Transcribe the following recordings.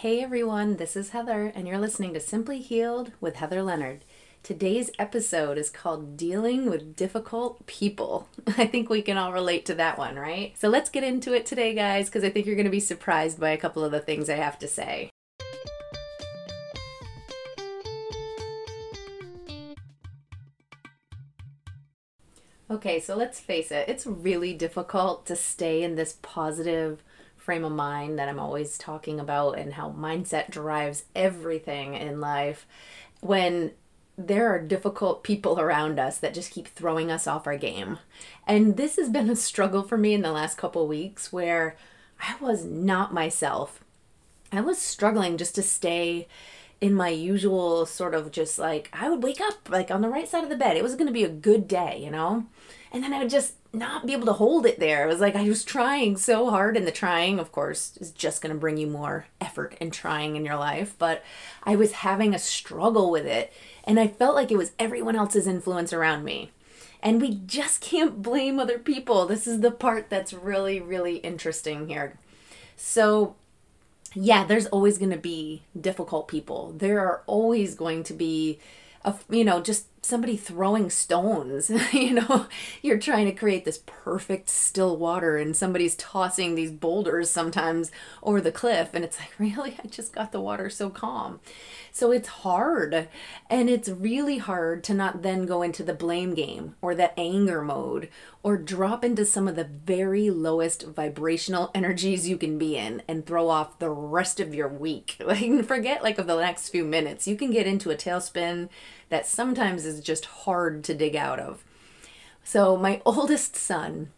Hey everyone, this is Heather, and you're listening to Simply Healed with Heather Leonard. Today's episode is called Dealing with Difficult People. I think we can all relate to that one, right? So let's get into it today, guys, because I think you're going to be surprised by a couple of the things I have to say. Okay, so let's face it, it's really difficult to stay in this positive frame of mind that I'm always talking about and how mindset drives everything in life when there are difficult people around us that just keep throwing us off our game. And this has been a struggle for me in the last couple weeks where I was not myself. I was struggling just to stay in my usual sort of just like I would wake up like on the right side of the bed. It was going to be a good day, you know? And then I would just not be able to hold it there. It was like I was trying so hard, and the trying, of course, is just going to bring you more effort and trying in your life. But I was having a struggle with it, and I felt like it was everyone else's influence around me. And we just can't blame other people. This is the part that's really, really interesting here. So, yeah, there's always going to be difficult people. There are always going to be, a, you know, just somebody throwing stones. you know, you're trying to create this perfect still water and somebody's tossing these boulders sometimes over the cliff. And it's like, really? I just got the water so calm. So it's hard. And it's really hard to not then go into the blame game or the anger mode or drop into some of the very lowest vibrational energies you can be in and throw off the rest of your week. Like, forget like of the next few minutes. You can get into a tailspin that sometimes is just hard to dig out of. So, my oldest son,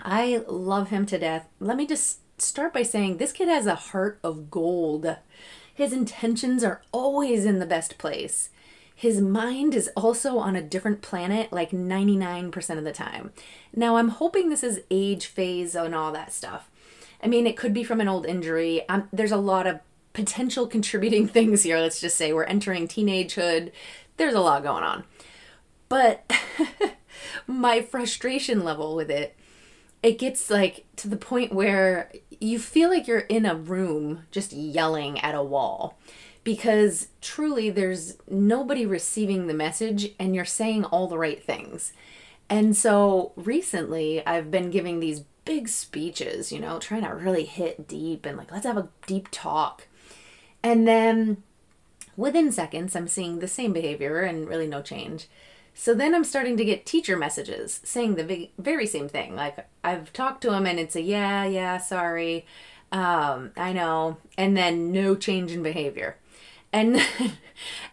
I love him to death. Let me just start by saying this kid has a heart of gold. His intentions are always in the best place. His mind is also on a different planet like 99% of the time. Now, I'm hoping this is age phase and all that stuff. I mean, it could be from an old injury. Um, there's a lot of potential contributing things here. Let's just say we're entering teenagehood there's a lot going on. But my frustration level with it, it gets like to the point where you feel like you're in a room just yelling at a wall because truly there's nobody receiving the message and you're saying all the right things. And so recently I've been giving these big speeches, you know, trying to really hit deep and like, let's have a deep talk. And then Within seconds, I'm seeing the same behavior and really no change. So then I'm starting to get teacher messages saying the very same thing. Like I've talked to him and it's a yeah, yeah, sorry, um, I know, and then no change in behavior. And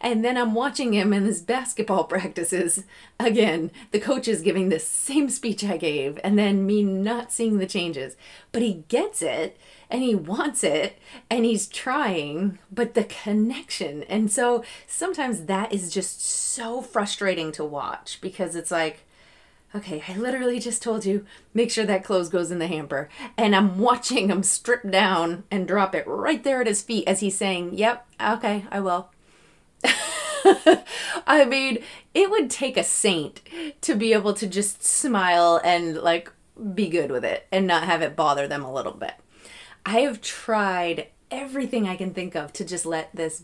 and then I'm watching him in his basketball practices again. The coach is giving the same speech I gave, and then me not seeing the changes. But he gets it and he wants it and he's trying, but the connection. And so sometimes that is just so frustrating to watch because it's like, okay, I literally just told you, make sure that clothes goes in the hamper. And I'm watching him strip down and drop it right there at his feet as he's saying, yep, okay, I will. I mean, it would take a saint to be able to just smile and like be good with it and not have it bother them a little bit. I have tried everything I can think of to just let this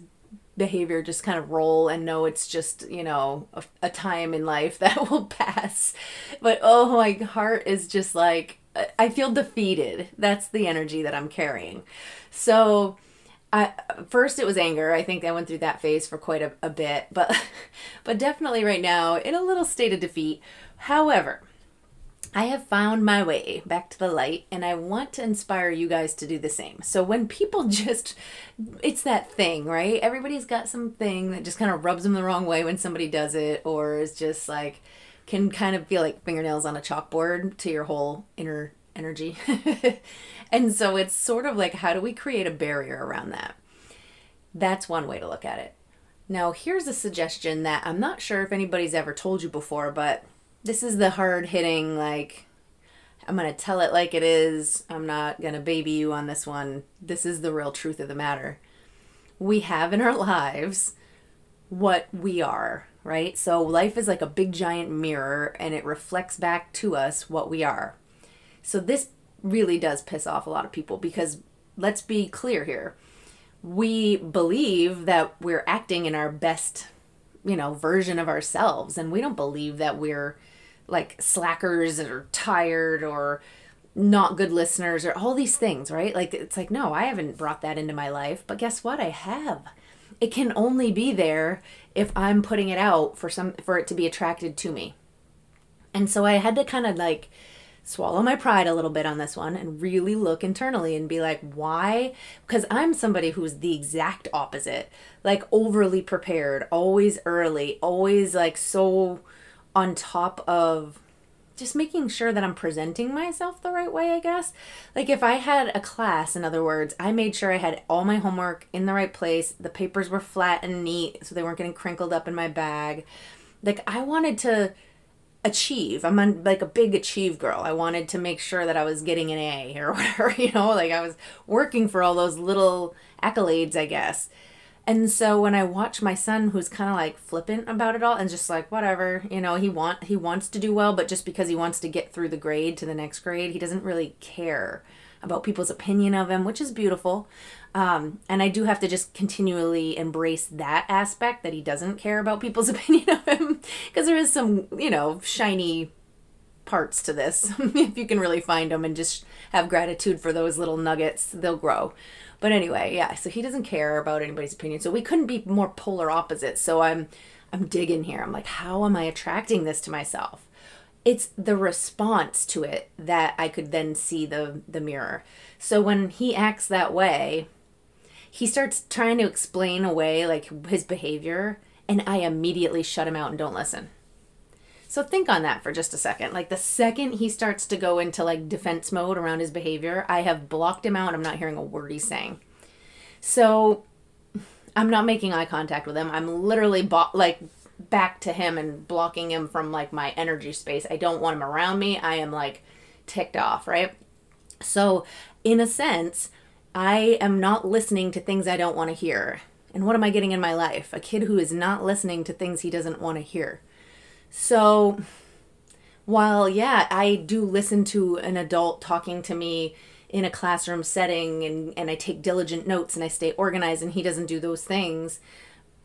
behavior just kind of roll and know it's just, you know, a, a time in life that will pass. But oh, my heart is just like, I feel defeated. That's the energy that I'm carrying. So, I, first it was anger. I think I went through that phase for quite a, a bit, but but definitely right now in a little state of defeat. However, I have found my way back to the light and I want to inspire you guys to do the same. So when people just it's that thing, right? Everybody's got something that just kind of rubs them the wrong way when somebody does it or is just like can kind of feel like fingernails on a chalkboard to your whole inner energy. and so it's sort of like how do we create a barrier around that? That's one way to look at it. Now, here's a suggestion that I'm not sure if anybody's ever told you before, but this is the hard hitting like I'm going to tell it like it is. I'm not going to baby you on this one. This is the real truth of the matter. We have in our lives what we are, right? So life is like a big giant mirror and it reflects back to us what we are. So this really does piss off a lot of people because let's be clear here. we believe that we're acting in our best, you know, version of ourselves. And we don't believe that we're like slackers or tired or not good listeners or all these things, right? Like, it's like, no, I haven't brought that into my life. But guess what? I have. It can only be there if I'm putting it out for some for it to be attracted to me. And so I had to kind of like swallow my pride a little bit on this one and really look internally and be like, why? Because I'm somebody who's the exact opposite, like overly prepared, always early, always like so on top of just making sure that I'm presenting myself the right way, I guess. Like if I had a class, in other words, I made sure I had all my homework in the right place, the papers were flat and neat so they weren't getting crinkled up in my bag. Like I wanted to achieve. I'm a, like a big achieve girl. I wanted to make sure that I was getting an A or whatever, you know, like I was working for all those little accolades, I guess. And so when I watch my son who's kind of like flippant about it all and just like whatever, you know, he want he wants to do well, but just because he wants to get through the grade to the next grade, he doesn't really care about people's opinion of him, which is beautiful. Um, and I do have to just continually embrace that aspect that he doesn't care about people's opinion of him because there is some, you know, shiny parts to this. if you can really find them and just have gratitude for those little nuggets, they'll grow. But anyway, yeah, so he doesn't care about anybody's opinion. So we couldn't be more polar opposites. So I'm I'm digging here. I'm like, how am I attracting this to myself? it's the response to it that I could then see the the mirror. So when he acts that way, he starts trying to explain away like his behavior and I immediately shut him out and don't listen. So think on that for just a second. Like the second he starts to go into like defense mode around his behavior, I have blocked him out. I'm not hearing a word he's saying. So I'm not making eye contact with him. I'm literally bo- like back to him and blocking him from like my energy space. I don't want him around me. I am like ticked off, right? So, in a sense, I am not listening to things I don't want to hear. And what am I getting in my life? A kid who is not listening to things he doesn't want to hear. So, while yeah, I do listen to an adult talking to me in a classroom setting and, and I take diligent notes and I stay organized and he doesn't do those things,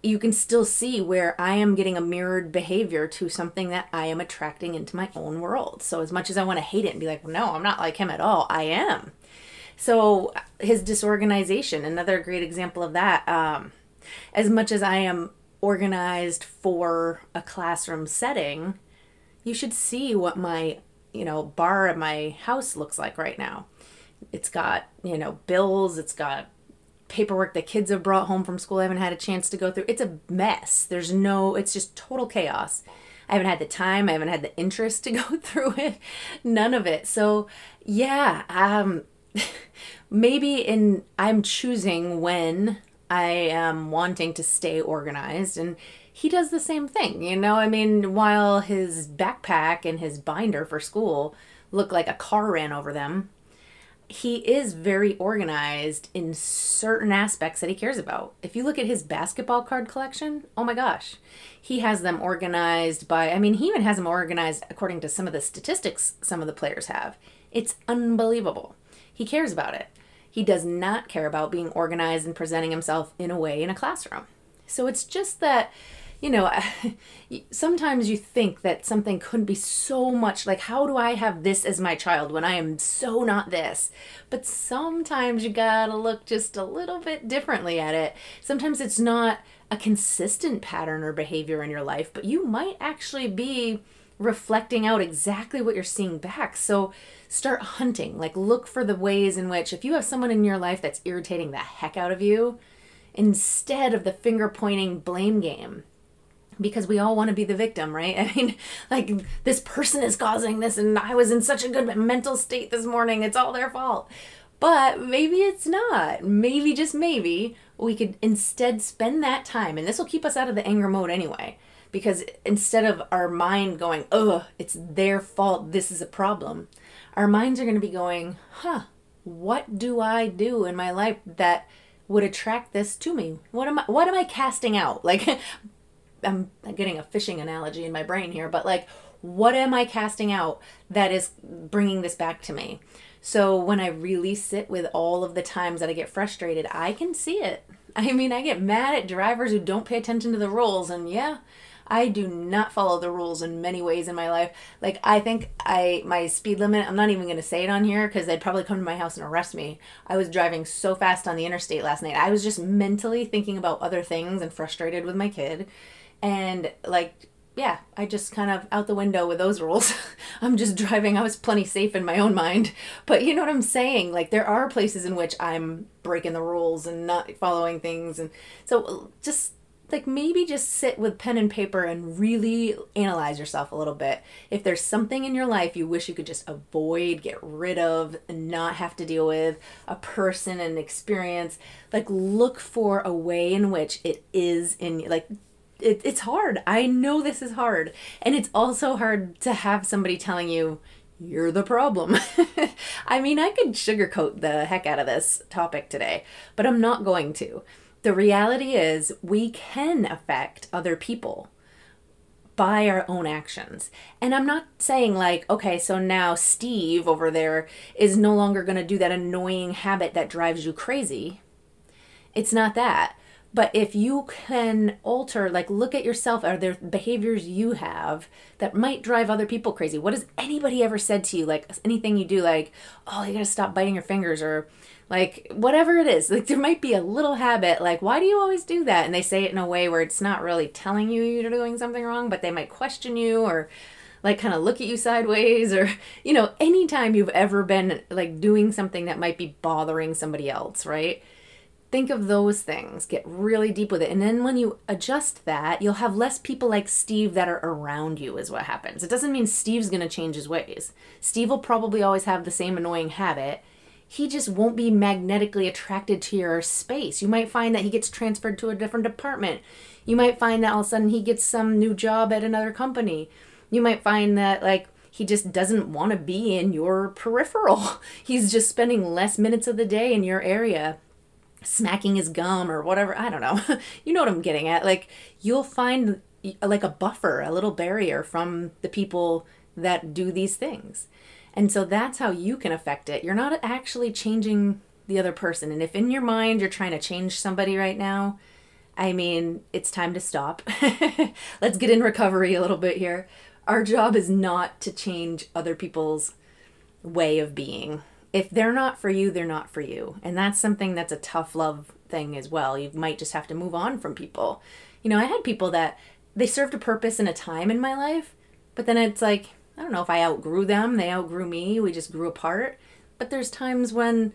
you can still see where I am getting a mirrored behavior to something that I am attracting into my own world. So, as much as I want to hate it and be like, no, I'm not like him at all, I am. So, his disorganization, another great example of that. Um, as much as I am organized for a classroom setting, you should see what my, you know, bar at my house looks like right now. It's got, you know, bills, it's got paperwork that kids have brought home from school I haven't had a chance to go through. It's a mess. There's no, it's just total chaos. I haven't had the time, I haven't had the interest to go through it. None of it. So, yeah, um maybe in I'm choosing when I am wanting to stay organized and he does the same thing, you know? I mean, while his backpack and his binder for school look like a car ran over them, he is very organized in certain aspects that he cares about. If you look at his basketball card collection, oh my gosh, he has them organized by, I mean, he even has them organized according to some of the statistics some of the players have. It's unbelievable. He cares about it. He does not care about being organized and presenting himself in a way in a classroom. So it's just that you know, sometimes you think that something couldn't be so much like, how do I have this as my child when I am so not this? But sometimes you gotta look just a little bit differently at it. Sometimes it's not a consistent pattern or behavior in your life, but you might actually be reflecting out exactly what you're seeing back. So start hunting. Like, look for the ways in which, if you have someone in your life that's irritating the heck out of you, instead of the finger pointing blame game, because we all want to be the victim, right? I mean, like this person is causing this, and I was in such a good mental state this morning. It's all their fault. But maybe it's not. Maybe, just maybe, we could instead spend that time, and this will keep us out of the anger mode anyway. Because instead of our mind going, oh, it's their fault, this is a problem, our minds are going to be going, huh, what do I do in my life that would attract this to me? What am I what am I casting out? Like I'm getting a fishing analogy in my brain here, but like, what am I casting out that is bringing this back to me? So when I really sit with all of the times that I get frustrated, I can see it. I mean, I get mad at drivers who don't pay attention to the rules, and yeah, I do not follow the rules in many ways in my life. Like I think I my speed limit, I'm not even going to say it on here cuz they'd probably come to my house and arrest me. I was driving so fast on the interstate last night. I was just mentally thinking about other things and frustrated with my kid. And like yeah, I just kind of out the window with those rules. I'm just driving. I was plenty safe in my own mind. But you know what I'm saying? Like there are places in which I'm breaking the rules and not following things and so just like maybe just sit with pen and paper and really analyze yourself a little bit. If there's something in your life you wish you could just avoid, get rid of, and not have to deal with, a person, an experience, like look for a way in which it is in like it, it's hard. I know this is hard. And it's also hard to have somebody telling you you're the problem. I mean, I could sugarcoat the heck out of this topic today, but I'm not going to the reality is we can affect other people by our own actions. And I'm not saying like, okay, so now Steve over there is no longer going to do that annoying habit that drives you crazy. It's not that. But if you can alter, like, look at yourself, are there behaviors you have that might drive other people crazy? What has anybody ever said to you? Like, anything you do, like, oh, you gotta stop biting your fingers, or like whatever it is like there might be a little habit like why do you always do that? And they say it in a way where it's not really telling you you're doing something wrong but they might question you or like kind of look at you sideways or you know anytime you've ever been like doing something that might be bothering somebody else right? Think of those things. Get really deep with it. And then when you adjust that you'll have less people like steve that are around you is what happens. It doesn't mean steve's going to change his ways. Steve will probably always have the same annoying habit he just won't be magnetically attracted to your space. You might find that he gets transferred to a different department. You might find that all of a sudden he gets some new job at another company. You might find that, like, he just doesn't want to be in your peripheral. He's just spending less minutes of the day in your area, smacking his gum or whatever. I don't know. you know what I'm getting at. Like, you'll find like a buffer, a little barrier from the people that do these things. And so that's how you can affect it. You're not actually changing the other person. And if in your mind you're trying to change somebody right now, I mean, it's time to stop. Let's get in recovery a little bit here. Our job is not to change other people's way of being. If they're not for you, they're not for you. And that's something that's a tough love thing as well. You might just have to move on from people. You know, I had people that they served a purpose and a time in my life, but then it's like, I don't know if I outgrew them, they outgrew me, we just grew apart. But there's times when,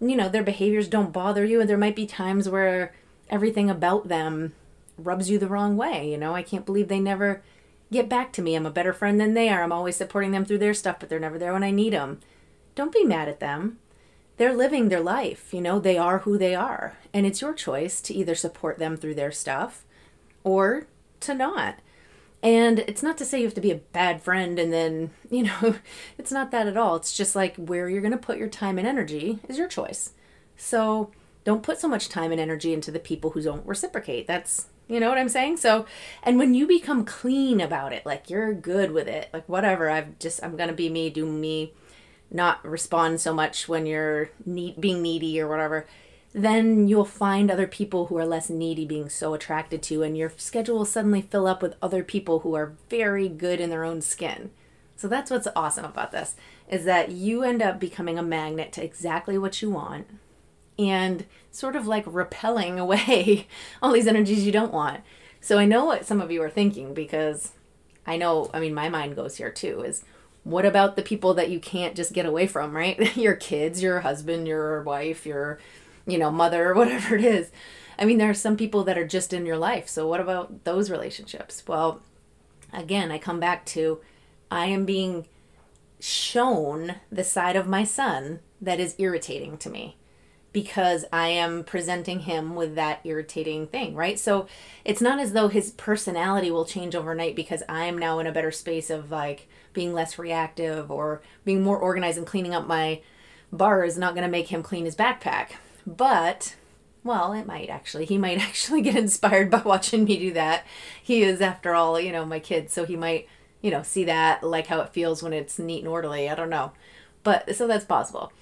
you know, their behaviors don't bother you, and there might be times where everything about them rubs you the wrong way. You know, I can't believe they never get back to me. I'm a better friend than they are. I'm always supporting them through their stuff, but they're never there when I need them. Don't be mad at them. They're living their life, you know, they are who they are. And it's your choice to either support them through their stuff or to not. And it's not to say you have to be a bad friend and then, you know, it's not that at all. It's just like where you're going to put your time and energy is your choice. So don't put so much time and energy into the people who don't reciprocate. That's, you know what I'm saying? So, and when you become clean about it, like you're good with it, like whatever, I've just, I'm going to be me, do me, not respond so much when you're need, being needy or whatever then you'll find other people who are less needy being so attracted to, and your schedule will suddenly fill up with other people who are very good in their own skin. So that's what's awesome about this is that you end up becoming a magnet to exactly what you want and sort of like repelling away all these energies you don't want. So I know what some of you are thinking because I know, I mean, my mind goes here too is what about the people that you can't just get away from, right? your kids, your husband, your wife, your you know, mother or whatever it is. I mean, there are some people that are just in your life. So, what about those relationships? Well, again, I come back to I am being shown the side of my son that is irritating to me because I am presenting him with that irritating thing, right? So it's not as though his personality will change overnight because I am now in a better space of like being less reactive or being more organized and cleaning up my bar is not going to make him clean his backpack. But well, it might actually. He might actually get inspired by watching me do that. He is, after all, you know, my kid, so he might, you know, see that, like how it feels when it's neat and orderly. I don't know. But so that's possible.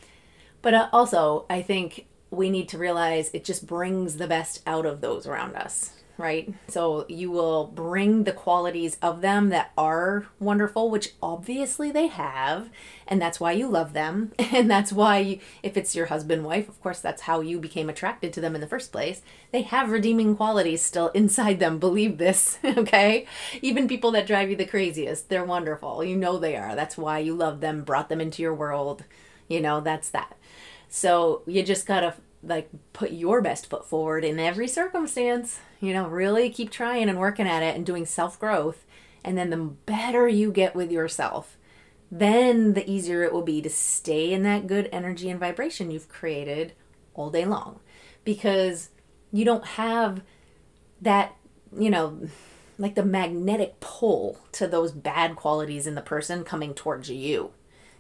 But uh, also, I think we need to realize it just brings the best out of those around us right? So you will bring the qualities of them that are wonderful, which obviously they have, and that's why you love them. And that's why, you, if it's your husband, wife, of course, that's how you became attracted to them in the first place. They have redeeming qualities still inside them. Believe this, okay? Even people that drive you the craziest, they're wonderful. You know they are. That's why you love them, brought them into your world. You know, that's that. So you just gotta like put your best foot forward in every circumstance. You know, really keep trying and working at it and doing self growth. And then the better you get with yourself, then the easier it will be to stay in that good energy and vibration you've created all day long. Because you don't have that, you know, like the magnetic pull to those bad qualities in the person coming towards you.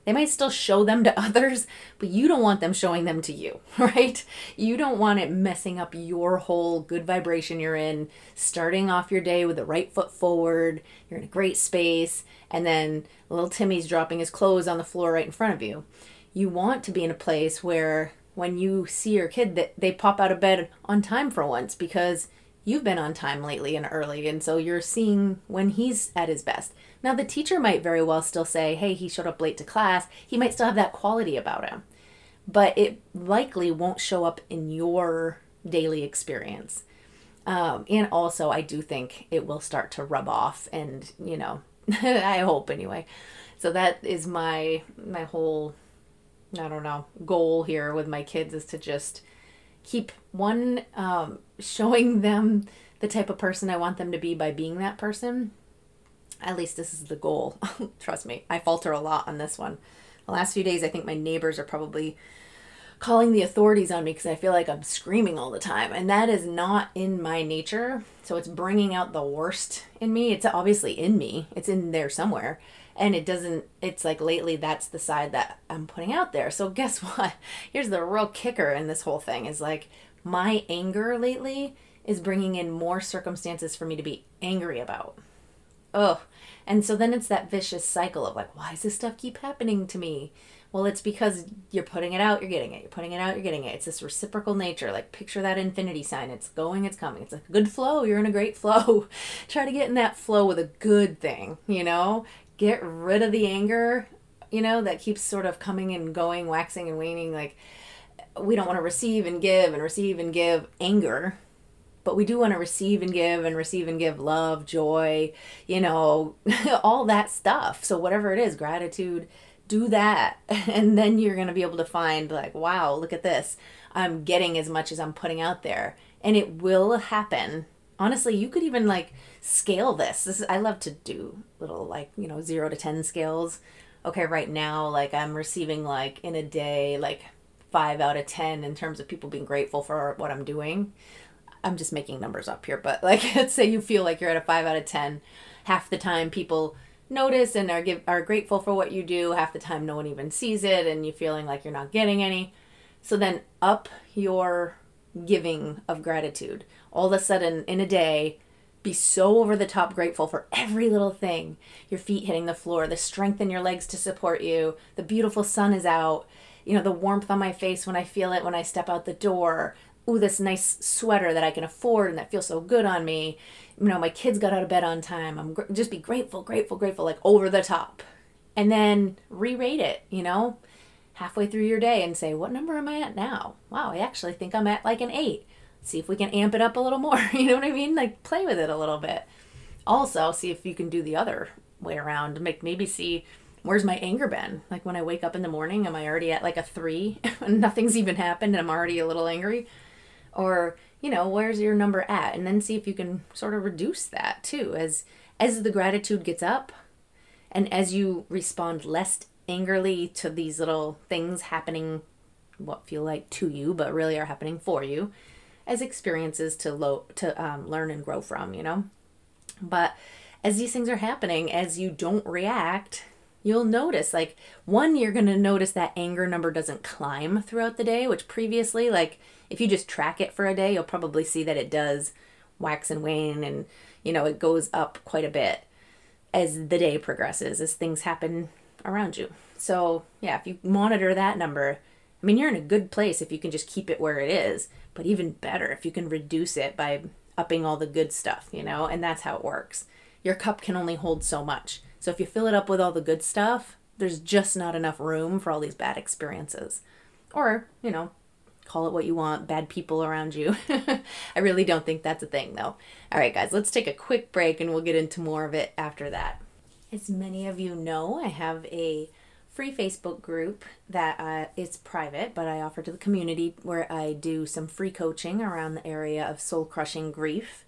They might still show them to others, but you don't want them showing them to you, right? You don't want it messing up your whole good vibration you're in, starting off your day with the right foot forward, you're in a great space, and then little Timmy's dropping his clothes on the floor right in front of you. You want to be in a place where when you see your kid that they pop out of bed on time for once because you've been on time lately and early and so you're seeing when he's at his best now, the teacher might very well still say, hey, he showed up late to class. He might still have that quality about him, but it likely won't show up in your daily experience. Um, and also, I do think it will start to rub off, and you know, I hope anyway. So that is my my whole, I don't know, goal here with my kids is to just keep one um, showing them the type of person I want them to be by being that person, at least this is the goal. Trust me, I falter a lot on this one. The last few days, I think my neighbors are probably calling the authorities on me because I feel like I'm screaming all the time. And that is not in my nature. So it's bringing out the worst in me. It's obviously in me, it's in there somewhere. And it doesn't, it's like lately that's the side that I'm putting out there. So guess what? Here's the real kicker in this whole thing is like my anger lately is bringing in more circumstances for me to be angry about. Ugh. And so then it's that vicious cycle of like, why does this stuff keep happening to me? Well, it's because you're putting it out, you're getting it. You're putting it out, you're getting it. It's this reciprocal nature. Like picture that infinity sign. It's going, it's coming. It's a good flow. You're in a great flow. Try to get in that flow with a good thing, you know? Get rid of the anger, you know, that keeps sort of coming and going, waxing and waning. Like we don't want to receive and give and receive and give anger but we do want to receive and give and receive and give love, joy, you know, all that stuff. So, whatever it is, gratitude, do that. And then you're going to be able to find, like, wow, look at this. I'm getting as much as I'm putting out there. And it will happen. Honestly, you could even like scale this. This is, I love to do little like, you know, 0 to 10 scales. Okay, right now like I'm receiving like in a day like 5 out of 10 in terms of people being grateful for what I'm doing. I'm just making numbers up here, but like let's say you feel like you're at a 5 out of 10, half the time people notice and are give are grateful for what you do, half the time no one even sees it and you're feeling like you're not getting any. So then up your giving of gratitude. All of a sudden in a day, be so over the top grateful for every little thing. Your feet hitting the floor, the strength in your legs to support you, the beautiful sun is out, you know, the warmth on my face when I feel it when I step out the door, ooh, this nice sweater that I can afford and that feels so good on me. You know, my kids got out of bed on time. I'm gr- just be grateful, grateful, grateful, like over the top. And then re rate it, you know, halfway through your day and say, what number am I at now? Wow, I actually think I'm at like an eight. See if we can amp it up a little more. you know what I mean? Like play with it a little bit. Also, see if you can do the other way around. Make maybe see where's my anger been? Like when I wake up in the morning, am I already at like a three nothing's even happened and I'm already a little angry? Or you know where's your number at? And then see if you can sort of reduce that too. As as the gratitude gets up and as you respond less angrily to these little things happening what feel like to you but really are happening for you as experiences to lo- to um, learn and grow from you know? But as these things are happening as you don't react you'll notice like one you're going to notice that anger number doesn't climb throughout the day which previously like if you just track it for a day, you'll probably see that it does wax and wane and, you know, it goes up quite a bit as the day progresses, as things happen around you. So, yeah, if you monitor that number, I mean, you're in a good place if you can just keep it where it is, but even better if you can reduce it by upping all the good stuff, you know? And that's how it works. Your cup can only hold so much. So if you fill it up with all the good stuff, there's just not enough room for all these bad experiences. Or, you know, call it what you want, bad people around you. I really don't think that's a thing though. All right, guys, let's take a quick break and we'll get into more of it after that. As many of you know, I have a free Facebook group that uh, is private, but I offer to the community where I do some free coaching around the area of soul crushing grief.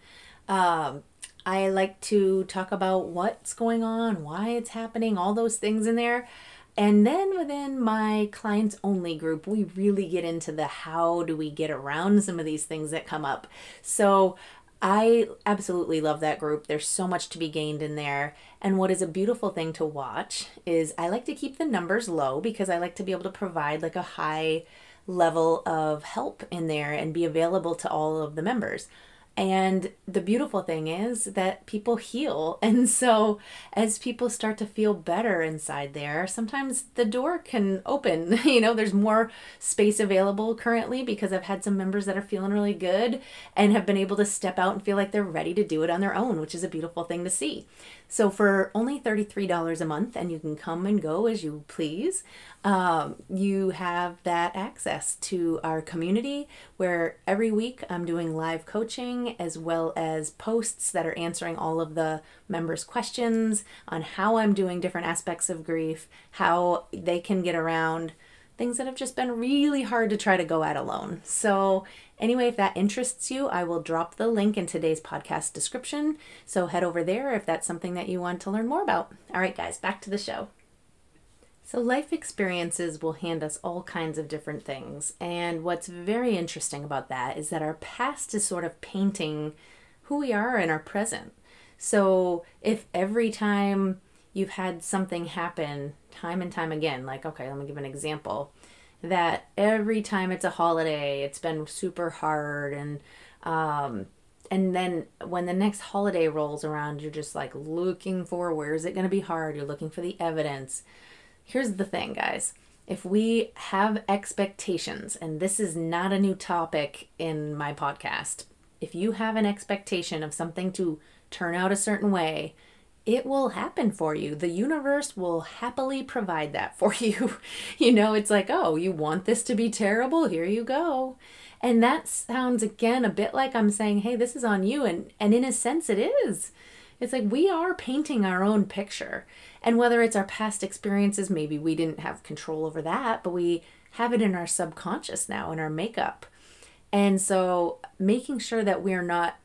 Um, I like to talk about what's going on, why it's happening, all those things in there. And then within my clients only group, we really get into the how do we get around some of these things that come up. So I absolutely love that group. There's so much to be gained in there. And what is a beautiful thing to watch is I like to keep the numbers low because I like to be able to provide like a high level of help in there and be available to all of the members. And the beautiful thing is that people heal. And so, as people start to feel better inside there, sometimes the door can open. You know, there's more space available currently because I've had some members that are feeling really good and have been able to step out and feel like they're ready to do it on their own, which is a beautiful thing to see. So, for only $33 a month, and you can come and go as you please, um, you have that access to our community where every week I'm doing live coaching as well as posts that are answering all of the members' questions on how I'm doing different aspects of grief, how they can get around things that have just been really hard to try to go at alone. So, anyway, if that interests you, I will drop the link in today's podcast description. So, head over there if that's something that you want to learn more about. All right, guys, back to the show. So, life experiences will hand us all kinds of different things. And what's very interesting about that is that our past is sort of painting who we are in our present. So, if every time you've had something happen time and time again. Like, okay, let me give an example. That every time it's a holiday, it's been super hard, and um, and then when the next holiday rolls around, you're just like looking for where is it going to be hard. You're looking for the evidence. Here's the thing, guys. If we have expectations, and this is not a new topic in my podcast, if you have an expectation of something to turn out a certain way, it will happen for you. The universe will happily provide that for you. you know, it's like, oh, you want this to be terrible? Here you go. And that sounds again a bit like I'm saying, hey, this is on you. And, and in a sense, it is. It's like we are painting our own picture. And whether it's our past experiences, maybe we didn't have control over that, but we have it in our subconscious now, in our makeup. And so making sure that we're not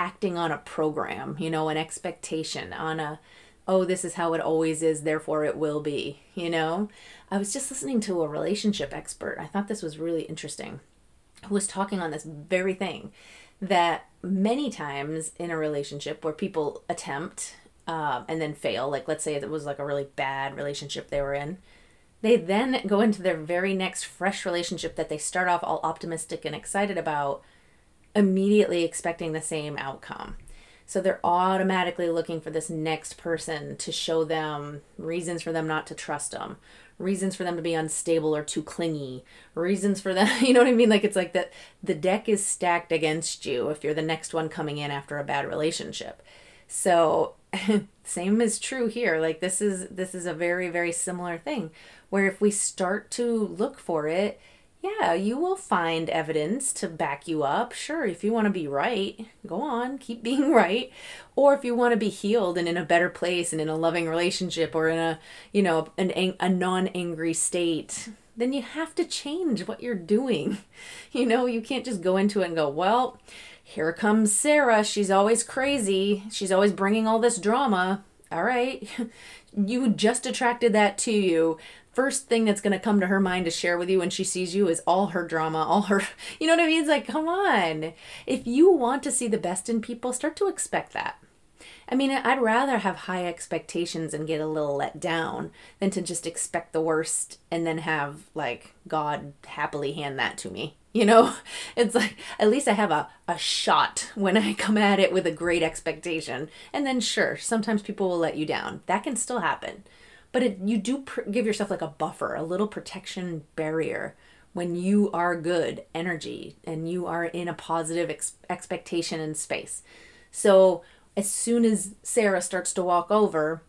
acting on a program, you know, an expectation, on a, oh, this is how it always is, therefore it will be, you know? I was just listening to a relationship expert. I thought this was really interesting. Who was talking on this very thing that many times in a relationship where people attempt um, and then fail, like let's say it was like a really bad relationship they were in, they then go into their very next fresh relationship that they start off all optimistic and excited about immediately expecting the same outcome. So they're automatically looking for this next person to show them reasons for them not to trust them, reasons for them to be unstable or too clingy, reasons for them, you know what I mean? Like it's like that the deck is stacked against you if you're the next one coming in after a bad relationship. So same is true here. Like this is this is a very very similar thing where if we start to look for it yeah, you will find evidence to back you up. Sure, if you want to be right, go on, keep being right. Or if you want to be healed and in a better place and in a loving relationship or in a, you know, an a non-angry state, then you have to change what you're doing. You know, you can't just go into it and go, "Well, here comes Sarah. She's always crazy. She's always bringing all this drama." All right. You just attracted that to you first thing that's going to come to her mind to share with you when she sees you is all her drama, all her, you know what I mean? It's like, come on. If you want to see the best in people, start to expect that. I mean, I'd rather have high expectations and get a little let down than to just expect the worst and then have, like, God happily hand that to me. You know, it's like at least I have a, a shot when I come at it with a great expectation. And then, sure, sometimes people will let you down. That can still happen. But it, you do pr- give yourself like a buffer, a little protection barrier when you are good energy and you are in a positive ex- expectation and space. So as soon as Sarah starts to walk over,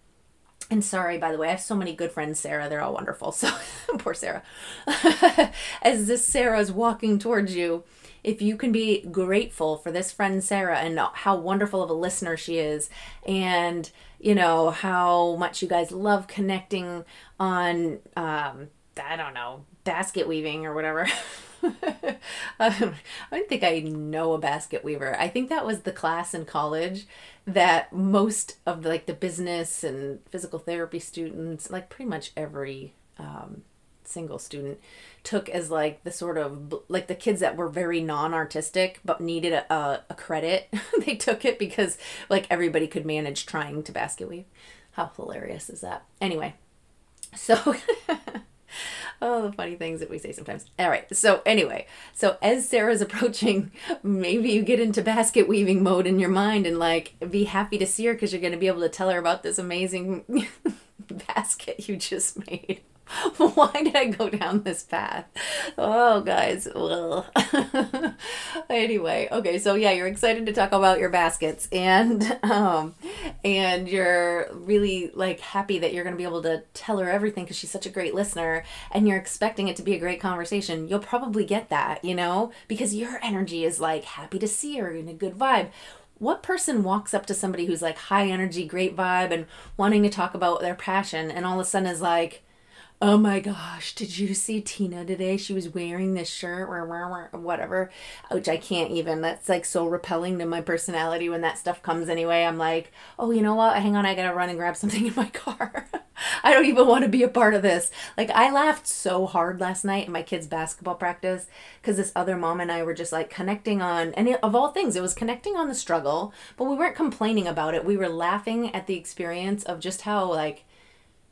and sorry, by the way, I have so many good friends, Sarah. They're all wonderful. So poor Sarah. as this Sarah is walking towards you, if you can be grateful for this friend Sarah and how wonderful of a listener she is, and you know how much you guys love connecting on, um, I don't know, basket weaving or whatever. I don't think I know a basket weaver. I think that was the class in college that most of the, like the business and physical therapy students, like pretty much every um, single student, took as like the sort of like the kids that were very non-artistic but needed a, a, credit. they took it because like everybody could manage trying to basket weave. How hilarious is that? Anyway, so. oh, the funny things that we say sometimes. All right. So, anyway, so as Sarah's approaching, maybe you get into basket weaving mode in your mind and like be happy to see her because you're going to be able to tell her about this amazing basket you just made. Why did I go down this path? Oh, guys. Well, anyway, okay, so yeah, you're excited to talk about your baskets, and um, and you're really like happy that you're gonna be able to tell her everything because she's such a great listener, and you're expecting it to be a great conversation. You'll probably get that, you know, because your energy is like happy to see her in a good vibe what person walks up to somebody who's like high energy, great vibe, and wanting to talk about their passion, and all of a sudden is like, oh my gosh, did you see Tina today? She was wearing this shirt or whatever, which I can't even. That's like so repelling to my personality when that stuff comes anyway. I'm like, oh, you know what? Hang on, I gotta run and grab something in my car. I don't even want to be a part of this. Like, I laughed so hard last night in my kids' basketball practice because this other mom and I were just like connecting on, and of all things, it was connecting on the struggle, but we weren't complaining about it. We were laughing at the experience of just how, like,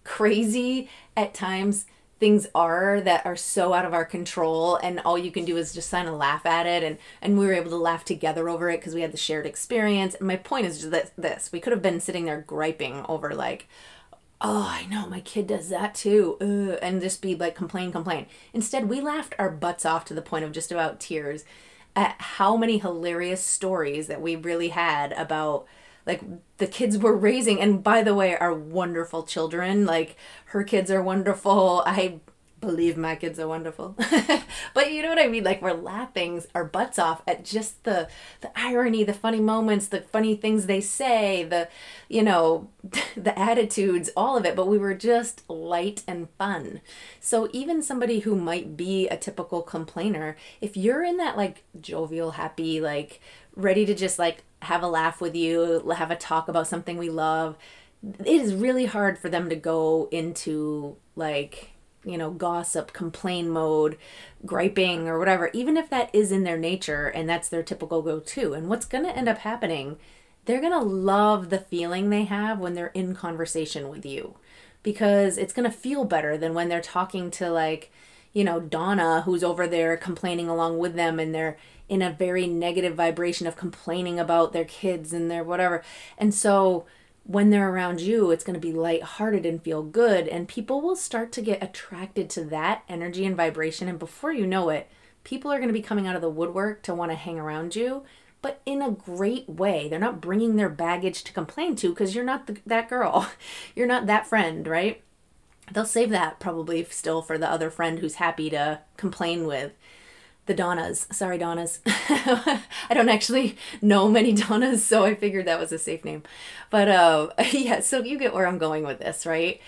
crazy at times things are that are so out of our control and all you can do is just kind of laugh at it and and we were able to laugh together over it because we had the shared experience. And my point is just that this we could have been sitting there griping over like oh i know my kid does that too Ugh, and just be like complain complain. Instead we laughed our butts off to the point of just about tears at how many hilarious stories that we really had about like the kids we're raising and by the way are wonderful children like her kids are wonderful. I believe my kids are wonderful. But you know what i mean? Like we're laughing our butts off at just the the irony the funny moments the funny things they say the you know the attitudes all of it. But we were just light and fun. So even somebody who might be a typical complainer if you're in that like jovial happy like ready to just like have a laugh with you, have a talk about something we love. It is really hard for them to go into like, you know, gossip, complain mode, griping or whatever, even if that is in their nature and that's their typical go to. And what's going to end up happening, they're going to love the feeling they have when they're in conversation with you because it's going to feel better than when they're talking to like, you know, Donna who's over there complaining along with them and they're in a very negative vibration of complaining about their kids and their whatever. And so when they're around you, it's going to be lighthearted and feel good. And people will start to get attracted to that energy and vibration. And before you know it, people are going to be coming out of the woodwork to want to hang around you, but in a great way. They're not bringing their baggage to complain to because you're not the, that girl. You're not that friend, right? They'll save that probably still for the other friend who's happy to complain with the Donnas. Sorry, Donnas. I don't actually know many Donnas, so I figured that was a safe name. But uh, yeah, so you get where I'm going with this, right?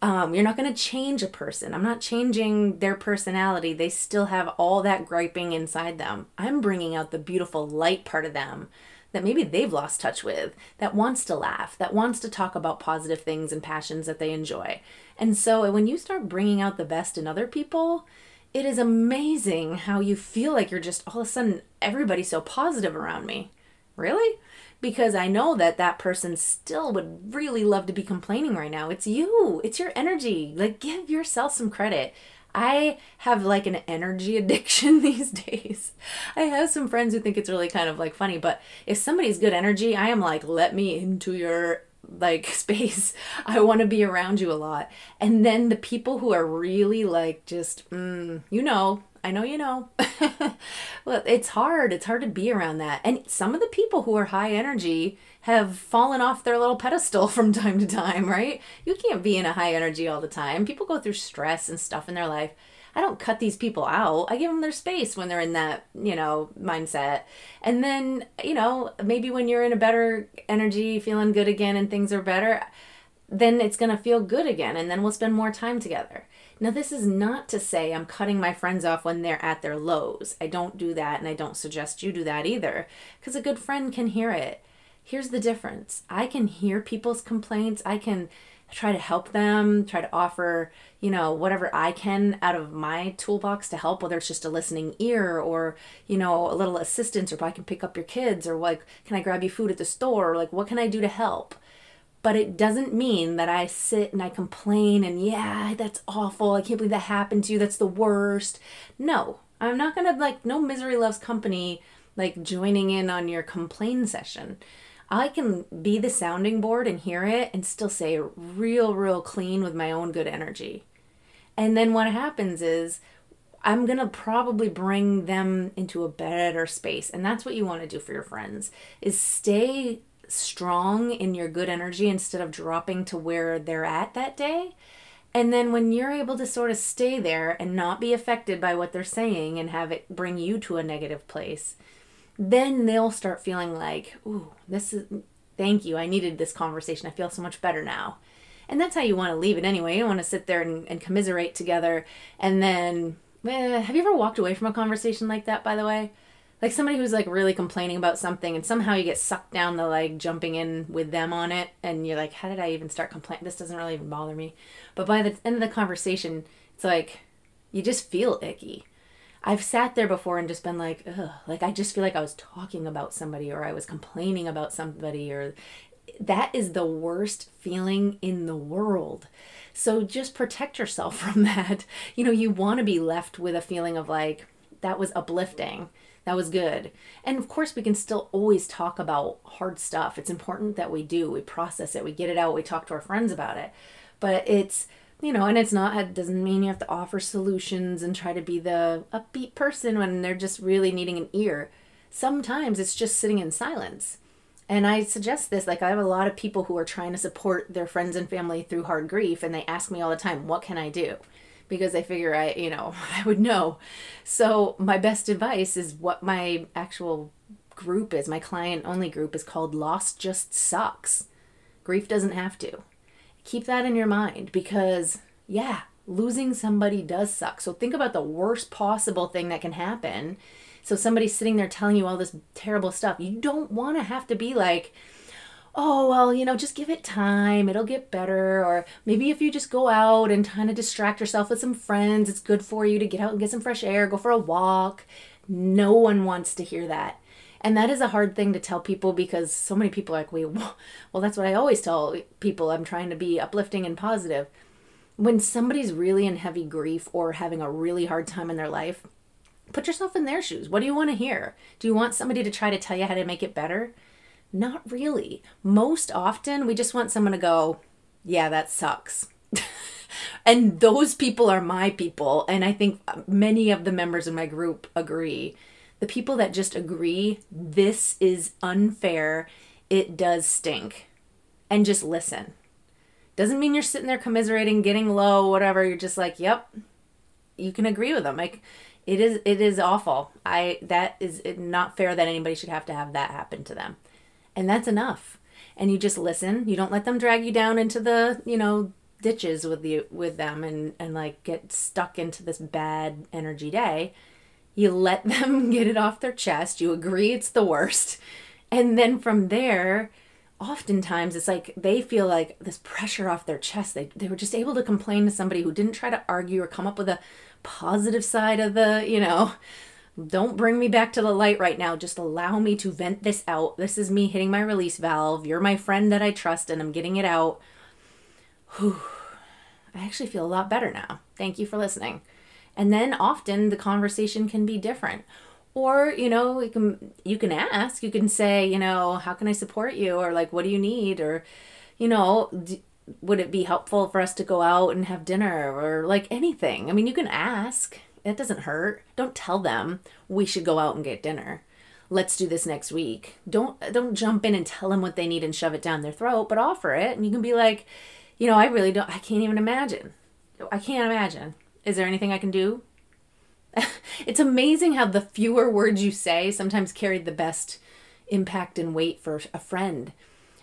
Um, you're not going to change a person. I'm not changing their personality. They still have all that griping inside them. I'm bringing out the beautiful light part of them that maybe they've lost touch with, that wants to laugh, that wants to talk about positive things and passions that they enjoy. And so when you start bringing out the best in other people, it is amazing how you feel like you're just all of a sudden everybody's so positive around me. Really? Because I know that that person still would really love to be complaining right now. It's you, it's your energy. Like, give yourself some credit. I have like an energy addiction these days. I have some friends who think it's really kind of like funny, but if somebody's good energy, I am like, let me into your like space. I want to be around you a lot. And then the people who are really like just mm, you know, I know you know. well, it's hard. It's hard to be around that. And some of the people who are high energy have fallen off their little pedestal from time to time, right? You can't be in a high energy all the time. People go through stress and stuff in their life. I don't cut these people out. I give them their space when they're in that, you know, mindset. And then, you know, maybe when you're in a better energy, feeling good again and things are better, then it's going to feel good again and then we'll spend more time together. Now, this is not to say I'm cutting my friends off when they're at their lows. I don't do that, and I don't suggest you do that either, because a good friend can hear it. Here's the difference I can hear people's complaints, I can try to help them, try to offer, you know, whatever I can out of my toolbox to help, whether it's just a listening ear or, you know, a little assistance, or if I can pick up your kids, or like, can I grab you food at the store, or like, what can I do to help? But it doesn't mean that I sit and I complain and, yeah, that's awful. I can't believe that happened to you. That's the worst. No, I'm not gonna, like, no misery loves company, like, joining in on your complain session. I can be the sounding board and hear it and still say real, real clean with my own good energy. And then what happens is I'm going to probably bring them into a better space. And that's what you want to do for your friends is stay strong in your good energy instead of dropping to where they're at that day. And then when you're able to sort of stay there and not be affected by what they're saying and have it bring you to a negative place, then they'll start feeling like, ooh, this is, thank you. I needed this conversation. I feel so much better now. And that's how you want to leave it anyway. You don't want to sit there and, and commiserate together. And then, eh, have you ever walked away from a conversation like that, by the way? Like somebody who's like really complaining about something and somehow you get sucked down the like jumping in with them on it. And you're like, how did I even start complaining? This doesn't really even bother me. But by the end of the conversation, it's like, you just feel icky I've sat there before and just been like, ugh, like I just feel like I was talking about somebody or I was complaining about somebody or that is the worst feeling in the world. So just protect yourself from that. You know, you want to be left with a feeling of like, that was uplifting. That was good. And of course, we can still always talk about hard stuff. It's important that we do. We process it, we get it out, we talk to our friends about it. But it's you know, and it's not, it doesn't mean you have to offer solutions and try to be the upbeat person when they're just really needing an ear. Sometimes it's just sitting in silence. And I suggest this like, I have a lot of people who are trying to support their friends and family through hard grief, and they ask me all the time, What can I do? Because I figure I, you know, I would know. So, my best advice is what my actual group is. My client only group is called Loss Just Sucks. Grief doesn't have to keep that in your mind because, yeah, losing somebody does suck. So think about the worst possible thing that can happen. So somebody's sitting there telling you all this terrible stuff. You don't want to have to be like, oh, well, you know, just give it time. It'll get better. Or maybe if you just go out and kind of distract yourself with some friends, it's good for you to get out and get some fresh air, go for a walk. No one wants to hear that. And that is a hard thing to tell people because so many people are like, wait, well, that's what I always tell people. I'm trying to be uplifting and positive. When somebody's really in heavy grief or having a really hard time in their life, put yourself in their shoes. What do you want to hear? Do you want somebody to try to tell you how to make it better? Not really. Most often, we just want someone to go, yeah, that sucks. and those people are my people. And I think uh, many of the members of my group agree the people that just agree this is unfair, it does stink, and just listen. Doesn't mean you're sitting there commiserating, getting low, whatever. You're just like, yep, you can agree with them. Like, it is it is awful. I that is not fair that anybody should have to have that happen to them, and that's enough. And you just listen. You don't let them drag you down into the you know ditches with you with them and and like get stuck into this bad energy day you let them get it off their chest, you agree it's the worst. And then from there, oftentimes it's like they feel like this pressure off their chest. They, they were just able to complain to somebody who didn't try to argue or come up with a positive side of the, you know, don't bring me back to the light right now. Just allow me to vent this out. This is me hitting my release valve. You're my friend that I trust and I'm getting it out. Whew. I actually feel a lot better now. Thank you for listening. And then often the conversation can be different. Or, you know, you can you can ask, you can say, you know, how can I support you or like what do you need or you know, d- would it be helpful for us to go out and have dinner or like anything? I mean, you can ask. It doesn't hurt. Don't tell them we should go out and get dinner. Let's do this next week. Don't don't jump in and tell them what they need and shove it down their throat, but offer it and you can be like, you know, I really don't I can't even imagine. I can't imagine. Is there anything I can do? it's amazing how the fewer words you say sometimes carry the best impact and weight for a friend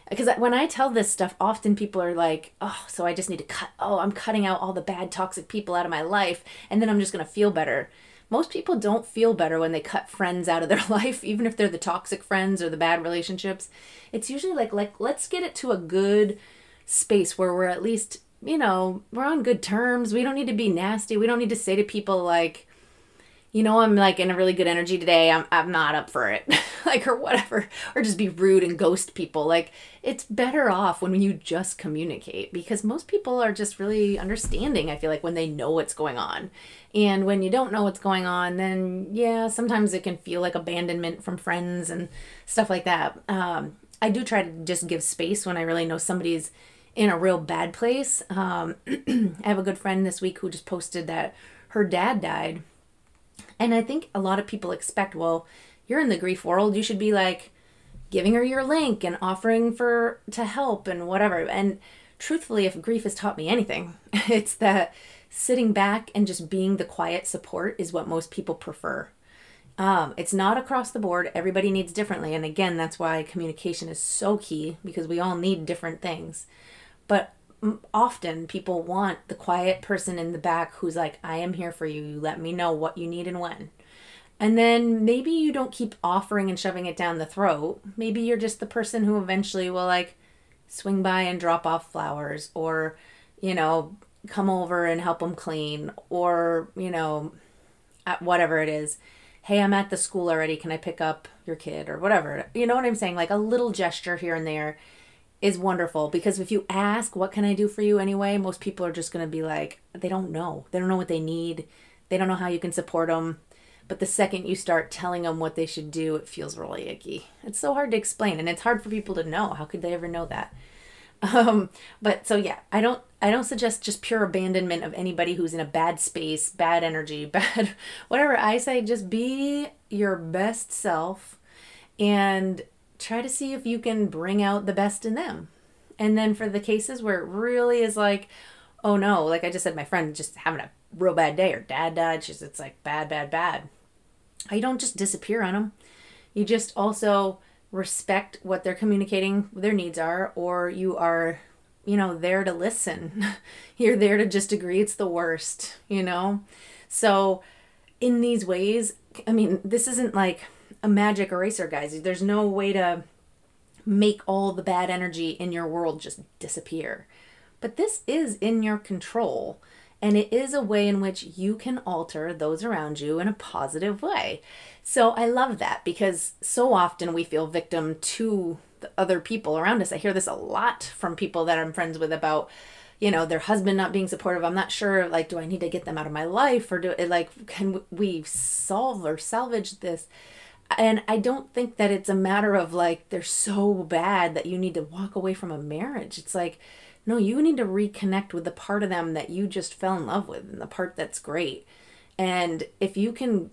because when I tell this stuff, often people are like, oh, so I just need to cut, oh, I'm cutting out all the bad, toxic people out of my life, and then I'm just going to feel better. Most people don't feel better when they cut friends out of their life, even if they're the toxic friends or the bad relationships. It's usually like, like let's get it to a good space where we're at least, you know, we're on good terms. We don't need to be nasty. We don't need to say to people like, you know, I'm like in a really good energy today. I'm I'm not up for it. like or whatever. Or just be rude and ghost people. Like it's better off when you just communicate because most people are just really understanding, I feel like, when they know what's going on. And when you don't know what's going on, then yeah, sometimes it can feel like abandonment from friends and stuff like that. Um, I do try to just give space when I really know somebody's in a real bad place. Um, I have a good friend this week who just posted that her dad died and I think a lot of people expect, well, you're in the grief world, you should be like giving her your link and offering for to help and whatever. And truthfully, if grief has taught me anything, it's that sitting back and just being the quiet support is what most people prefer. Um, it's not across the board. Everybody needs differently. And again, that's why communication is so key because we all need different things. But often people want the quiet person in the back who's like, I am here for you. You let me know what you need and when. And then maybe you don't keep offering and shoving it down the throat. Maybe you're just the person who eventually will like swing by and drop off flowers or, you know, come over and help them clean or, you know, whatever it is. Hey, I'm at the school already. Can I pick up your kid or whatever? You know what I'm saying? Like a little gesture here and there is wonderful because if you ask, what can I do for you anyway? Most people are just going to be like, they don't know. They don't know what they need. They don't know how you can support them. But the second you start telling them what they should do, it feels really icky. It's so hard to explain and it's hard for people to know. How could they ever know that? Um, but so yeah, I don't I don't suggest just pure abandonment of anybody who's in a bad space, bad energy, bad whatever. I say just be your best self and try to see if you can bring out the best in them. And then for the cases where it really is like, oh no, like I just said, my friend just having a real bad day or dad died, she's it's like bad, bad, bad. You don't just disappear on them. You just also respect what they're communicating, their needs are, or you are, you know, there to listen. You're there to just agree it's the worst, you know? So in these ways, I mean, this isn't like a magic eraser, guys. There's no way to make all the bad energy in your world just disappear. But this is in your control, and it is a way in which you can alter those around you in a positive way. So I love that because so often we feel victim to the other people around us. I hear this a lot from people that I'm friends with about you know their husband not being supportive i'm not sure like do i need to get them out of my life or do it like can we solve or salvage this and I don't think that it's a matter of like they're so bad that you need to walk away from a marriage. It's like, no, you need to reconnect with the part of them that you just fell in love with and the part that's great. And if you can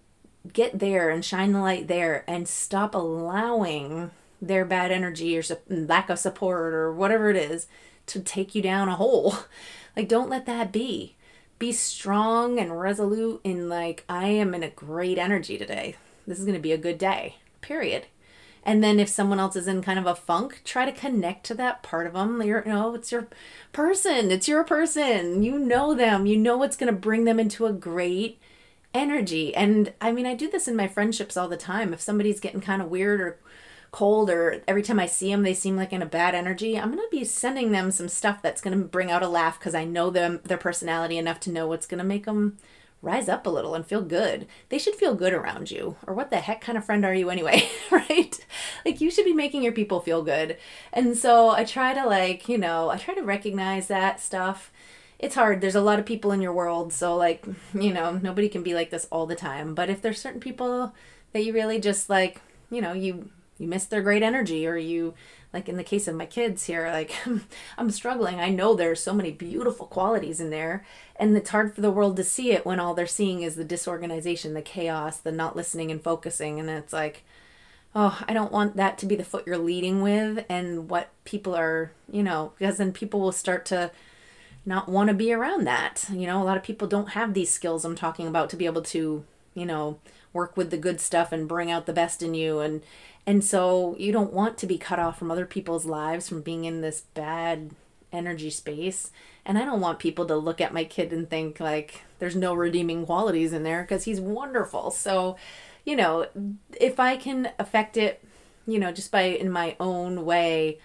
get there and shine the light there and stop allowing their bad energy or lack of support or whatever it is to take you down a hole, like don't let that be. Be strong and resolute in like I am in a great energy today this is going to be a good day, period. And then if someone else is in kind of a funk, try to connect to that part of them. You're, you know, it's your person. It's your person. You know them. You know what's going to bring them into a great energy. And I mean, I do this in my friendships all the time. If somebody's getting kind of weird or cold or every time I see them they seem like in a bad energy, I'm going to be sending them some stuff that's going to bring out a laugh cuz I know them their personality enough to know what's going to make them rise up a little and feel good. They should feel good around you. Or what the heck kind of friend are you anyway, right? Like you should be making your people feel good. And so I try to like, you know, I try to recognize that stuff. It's hard. There's a lot of people in your world, so like, you know, nobody can be like this all the time. But if there's certain people that you really just like, you know, you you miss their great energy or you like in the case of my kids here, like I'm struggling. I know there's so many beautiful qualities in there, and it's hard for the world to see it when all they're seeing is the disorganization, the chaos, the not listening and focusing. And it's like, oh, I don't want that to be the foot you're leading with, and what people are, you know, because then people will start to not want to be around that. You know, a lot of people don't have these skills I'm talking about to be able to, you know, work with the good stuff and bring out the best in you and and so you don't want to be cut off from other people's lives from being in this bad energy space. And I don't want people to look at my kid and think like there's no redeeming qualities in there because he's wonderful. So, you know, if I can affect it, you know, just by in my own way,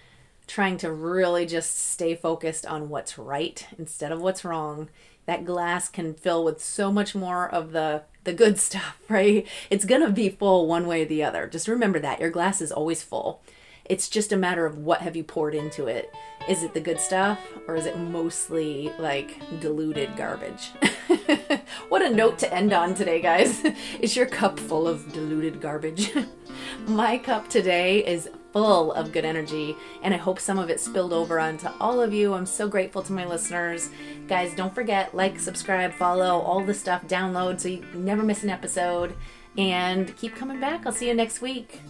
trying to really just stay focused on what's right instead of what's wrong, that glass can fill with so much more of the the good stuff, right? It's going to be full one way or the other. Just remember that your glass is always full. It's just a matter of what have you poured into it. Is it the good stuff or is it mostly like diluted garbage? what a note to end on today, guys. is your cup full of diluted garbage? My cup today is full of good energy, and I hope some of it spilled over onto all of you. I'm so grateful to my listeners. Guys, don't forget like, subscribe, follow, all the stuff, download so you never miss an episode, and keep coming back. I'll see you next week.